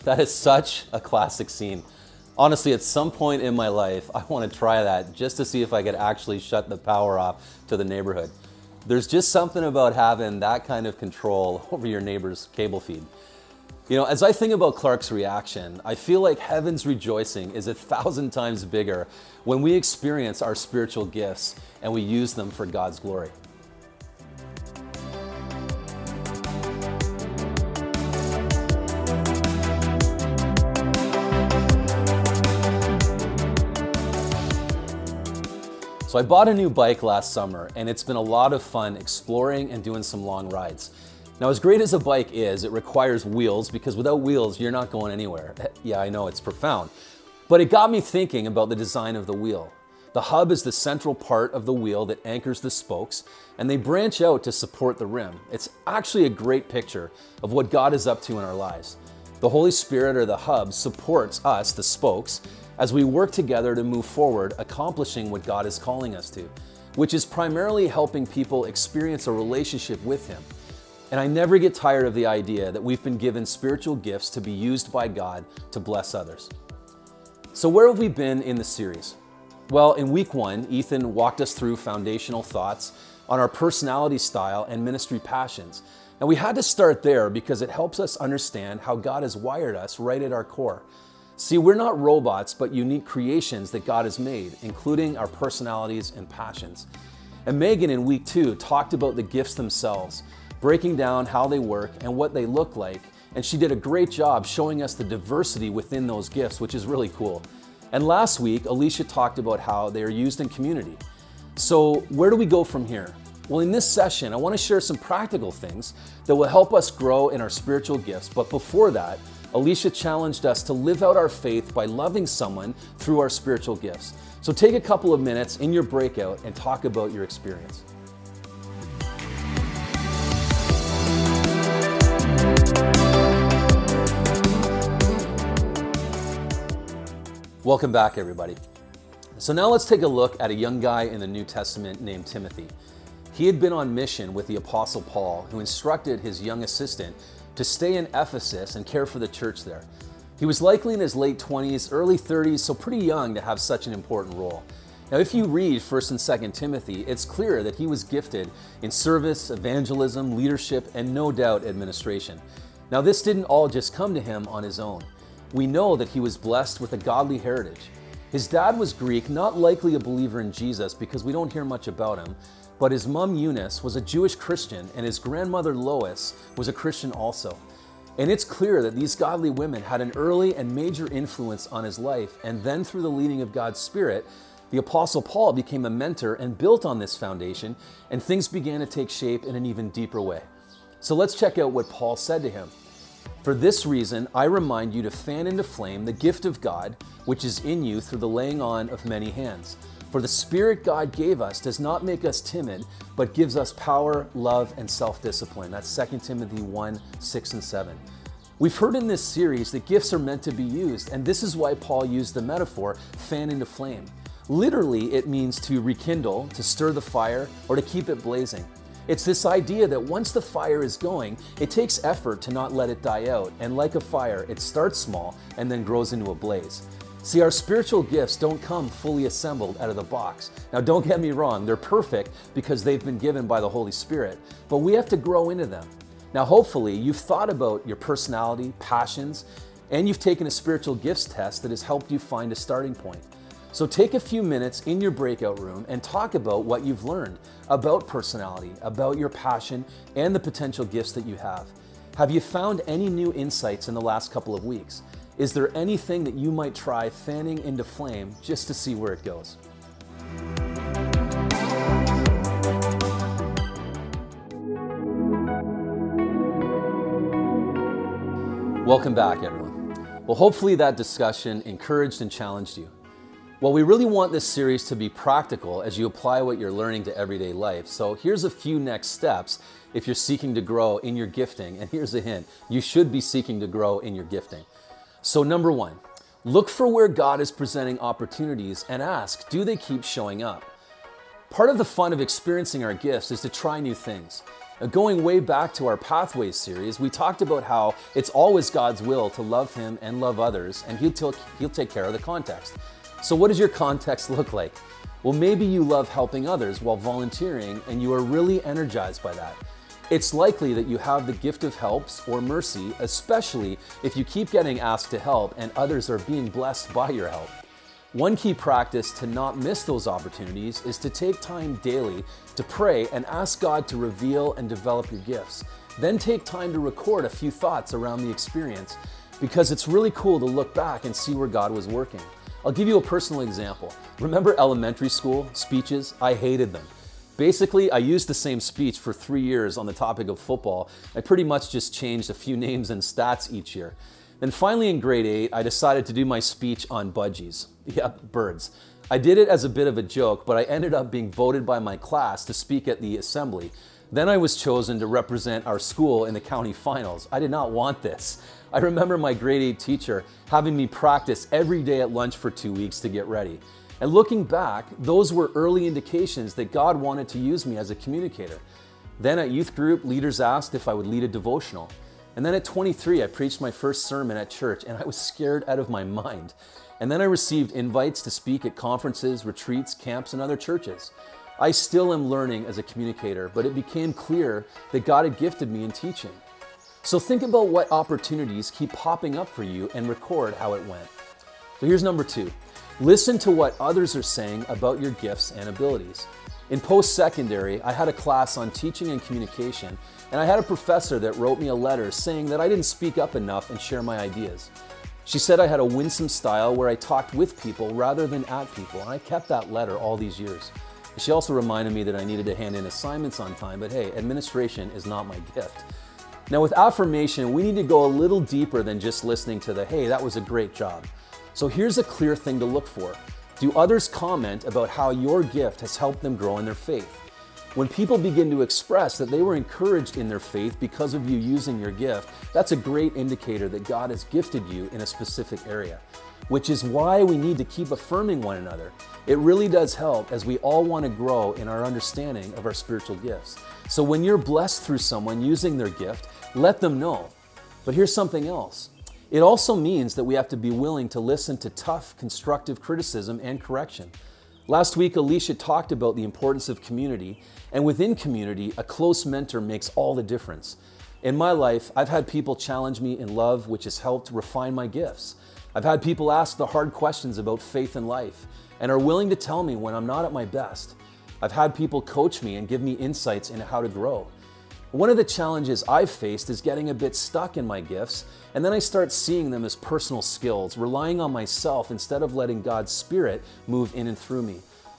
that is such a classic scene. Honestly, at some point in my life, I want to try that just to see if I could actually shut the power off to the neighborhood. There's just something about having that kind of control over your neighbor's cable feed. You know, as I think about Clark's reaction, I feel like heaven's rejoicing is a thousand times bigger when we experience our spiritual gifts and we use them for God's glory. So I bought a new bike last summer and it's been a lot of fun exploring and doing some long rides. Now as great as a bike is, it requires wheels because without wheels you're not going anywhere. yeah, I know it's profound. But it got me thinking about the design of the wheel. The hub is the central part of the wheel that anchors the spokes, and they branch out to support the rim. It's actually a great picture of what God is up to in our lives. The Holy Spirit, or the hub, supports us, the spokes, as we work together to move forward, accomplishing what God is calling us to, which is primarily helping people experience a relationship with Him. And I never get tired of the idea that we've been given spiritual gifts to be used by God to bless others. So, where have we been in the series? Well, in week one, Ethan walked us through foundational thoughts on our personality style and ministry passions. And we had to start there because it helps us understand how God has wired us right at our core. See, we're not robots, but unique creations that God has made, including our personalities and passions. And Megan in week two talked about the gifts themselves, breaking down how they work and what they look like. And she did a great job showing us the diversity within those gifts, which is really cool. And last week, Alicia talked about how they are used in community. So, where do we go from here? Well, in this session, I want to share some practical things that will help us grow in our spiritual gifts. But before that, Alicia challenged us to live out our faith by loving someone through our spiritual gifts. So take a couple of minutes in your breakout and talk about your experience. Welcome back, everybody. So now let's take a look at a young guy in the New Testament named Timothy. He had been on mission with the Apostle Paul, who instructed his young assistant to stay in Ephesus and care for the church there. He was likely in his late 20s, early 30s, so pretty young to have such an important role. Now, if you read 1st and 2nd Timothy, it's clear that he was gifted in service, evangelism, leadership, and no doubt administration. Now, this didn't all just come to him on his own. We know that he was blessed with a godly heritage. His dad was Greek, not likely a believer in Jesus because we don't hear much about him, but his mom Eunice was a Jewish Christian and his grandmother Lois was a Christian also. And it's clear that these godly women had an early and major influence on his life, and then through the leading of God's Spirit, the Apostle Paul became a mentor and built on this foundation, and things began to take shape in an even deeper way. So let's check out what Paul said to him. For this reason, I remind you to fan into flame the gift of God, which is in you through the laying on of many hands. For the Spirit God gave us does not make us timid, but gives us power, love, and self discipline. That's 2 Timothy 1 6 and 7. We've heard in this series that gifts are meant to be used, and this is why Paul used the metaphor fan into flame. Literally, it means to rekindle, to stir the fire, or to keep it blazing. It's this idea that once the fire is going, it takes effort to not let it die out, and like a fire, it starts small and then grows into a blaze. See, our spiritual gifts don't come fully assembled out of the box. Now, don't get me wrong, they're perfect because they've been given by the Holy Spirit, but we have to grow into them. Now, hopefully, you've thought about your personality, passions, and you've taken a spiritual gifts test that has helped you find a starting point. So, take a few minutes in your breakout room and talk about what you've learned about personality, about your passion, and the potential gifts that you have. Have you found any new insights in the last couple of weeks? Is there anything that you might try fanning into flame just to see where it goes? Welcome back, everyone. Well, hopefully that discussion encouraged and challenged you. Well, we really want this series to be practical as you apply what you're learning to everyday life. So here's a few next steps if you're seeking to grow in your gifting. And here's a hint you should be seeking to grow in your gifting. So, number one, look for where God is presenting opportunities and ask, do they keep showing up? Part of the fun of experiencing our gifts is to try new things. Uh, going way back to our Pathways series, we talked about how it's always God's will to love Him and love others, and He'll, t- he'll take care of the context. So, what does your context look like? Well, maybe you love helping others while volunteering and you are really energized by that. It's likely that you have the gift of helps or mercy, especially if you keep getting asked to help and others are being blessed by your help. One key practice to not miss those opportunities is to take time daily to pray and ask God to reveal and develop your gifts. Then take time to record a few thoughts around the experience because it's really cool to look back and see where God was working. I'll give you a personal example. Remember elementary school speeches? I hated them. Basically, I used the same speech for three years on the topic of football. I pretty much just changed a few names and stats each year. Then finally in grade 8, I decided to do my speech on budgies. Yep, birds. I did it as a bit of a joke, but I ended up being voted by my class to speak at the assembly. Then I was chosen to represent our school in the county finals. I did not want this. I remember my grade 8 teacher having me practice every day at lunch for two weeks to get ready. And looking back, those were early indications that God wanted to use me as a communicator. Then at youth group, leaders asked if I would lead a devotional. And then at 23, I preached my first sermon at church, and I was scared out of my mind. And then I received invites to speak at conferences, retreats, camps, and other churches. I still am learning as a communicator, but it became clear that God had gifted me in teaching. So think about what opportunities keep popping up for you and record how it went. So here's number two listen to what others are saying about your gifts and abilities. In post secondary, I had a class on teaching and communication, and I had a professor that wrote me a letter saying that I didn't speak up enough and share my ideas. She said I had a winsome style where I talked with people rather than at people, and I kept that letter all these years. She also reminded me that I needed to hand in assignments on time, but hey, administration is not my gift. Now, with affirmation, we need to go a little deeper than just listening to the, hey, that was a great job. So here's a clear thing to look for Do others comment about how your gift has helped them grow in their faith? When people begin to express that they were encouraged in their faith because of you using your gift, that's a great indicator that God has gifted you in a specific area, which is why we need to keep affirming one another. It really does help as we all want to grow in our understanding of our spiritual gifts. So when you're blessed through someone using their gift, let them know. But here's something else. It also means that we have to be willing to listen to tough, constructive criticism and correction. Last week, Alicia talked about the importance of community, and within community, a close mentor makes all the difference. In my life, I've had people challenge me in love, which has helped refine my gifts. I've had people ask the hard questions about faith and life and are willing to tell me when I'm not at my best. I've had people coach me and give me insights into how to grow. One of the challenges I've faced is getting a bit stuck in my gifts, and then I start seeing them as personal skills, relying on myself instead of letting God's Spirit move in and through me.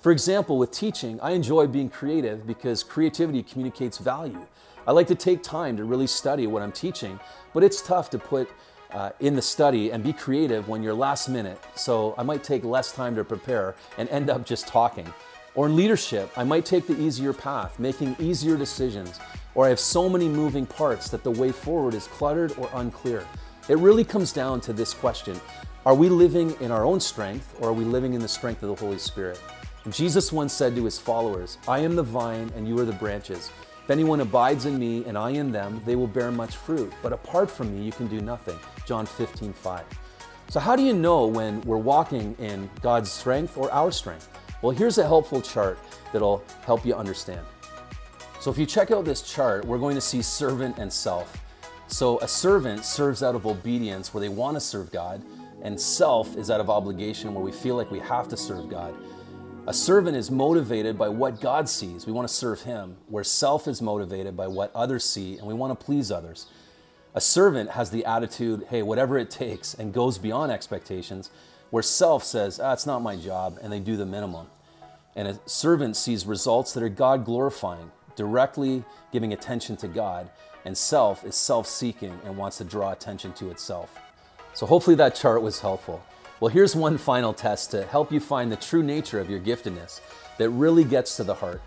For example, with teaching, I enjoy being creative because creativity communicates value. I like to take time to really study what I'm teaching, but it's tough to put uh, in the study and be creative when you're last minute, so I might take less time to prepare and end up just talking. Or in leadership, I might take the easier path, making easier decisions, or I have so many moving parts that the way forward is cluttered or unclear. It really comes down to this question Are we living in our own strength, or are we living in the strength of the Holy Spirit? Jesus once said to his followers, I am the vine, and you are the branches. If anyone abides in me and I in them, they will bear much fruit. But apart from me, you can do nothing. John 15, 5. So, how do you know when we're walking in God's strength or our strength? Well, here's a helpful chart that'll help you understand. So if you check out this chart, we're going to see servant and self. So a servant serves out of obedience where they want to serve God, and self is out of obligation where we feel like we have to serve God. A servant is motivated by what God sees. We want to serve Him, where self is motivated by what others see and we want to please others. A servant has the attitude, hey, whatever it takes, and goes beyond expectations, where self says, ah, it's not my job, and they do the minimum. And a servant sees results that are God glorifying, directly giving attention to God, and self is self seeking and wants to draw attention to itself. So, hopefully, that chart was helpful. Well, here's one final test to help you find the true nature of your giftedness that really gets to the heart.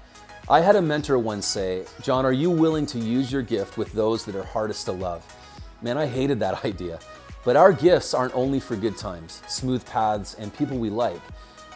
I had a mentor once say, John, are you willing to use your gift with those that are hardest to love? Man, I hated that idea. But our gifts aren't only for good times, smooth paths, and people we like.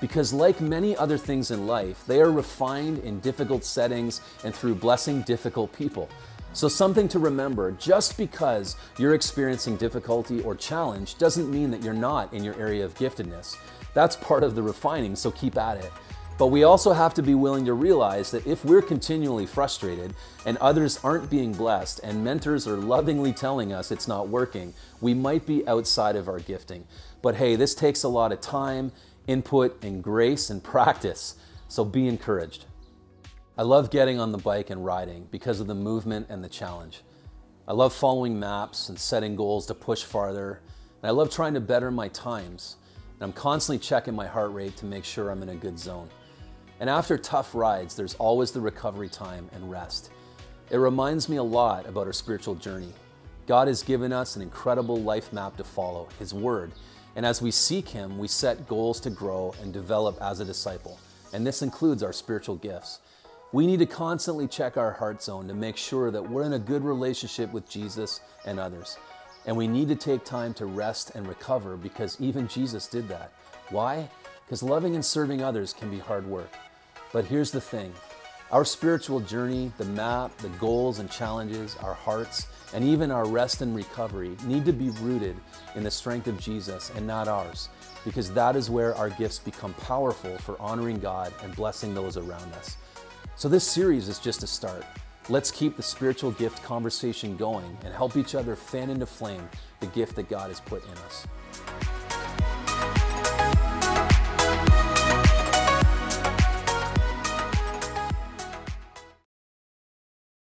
Because, like many other things in life, they are refined in difficult settings and through blessing difficult people. So, something to remember just because you're experiencing difficulty or challenge doesn't mean that you're not in your area of giftedness. That's part of the refining, so keep at it. But we also have to be willing to realize that if we're continually frustrated and others aren't being blessed and mentors are lovingly telling us it's not working, we might be outside of our gifting. But hey, this takes a lot of time, input, and grace and practice. So be encouraged. I love getting on the bike and riding because of the movement and the challenge. I love following maps and setting goals to push farther. And I love trying to better my times. And I'm constantly checking my heart rate to make sure I'm in a good zone. And after tough rides, there's always the recovery time and rest. It reminds me a lot about our spiritual journey. God has given us an incredible life map to follow, His Word. And as we seek Him, we set goals to grow and develop as a disciple. And this includes our spiritual gifts. We need to constantly check our heart zone to make sure that we're in a good relationship with Jesus and others. And we need to take time to rest and recover because even Jesus did that. Why? Because loving and serving others can be hard work. But here's the thing our spiritual journey, the map, the goals and challenges, our hearts, and even our rest and recovery need to be rooted in the strength of Jesus and not ours, because that is where our gifts become powerful for honoring God and blessing those around us. So, this series is just a start. Let's keep the spiritual gift conversation going and help each other fan into flame the gift that God has put in us.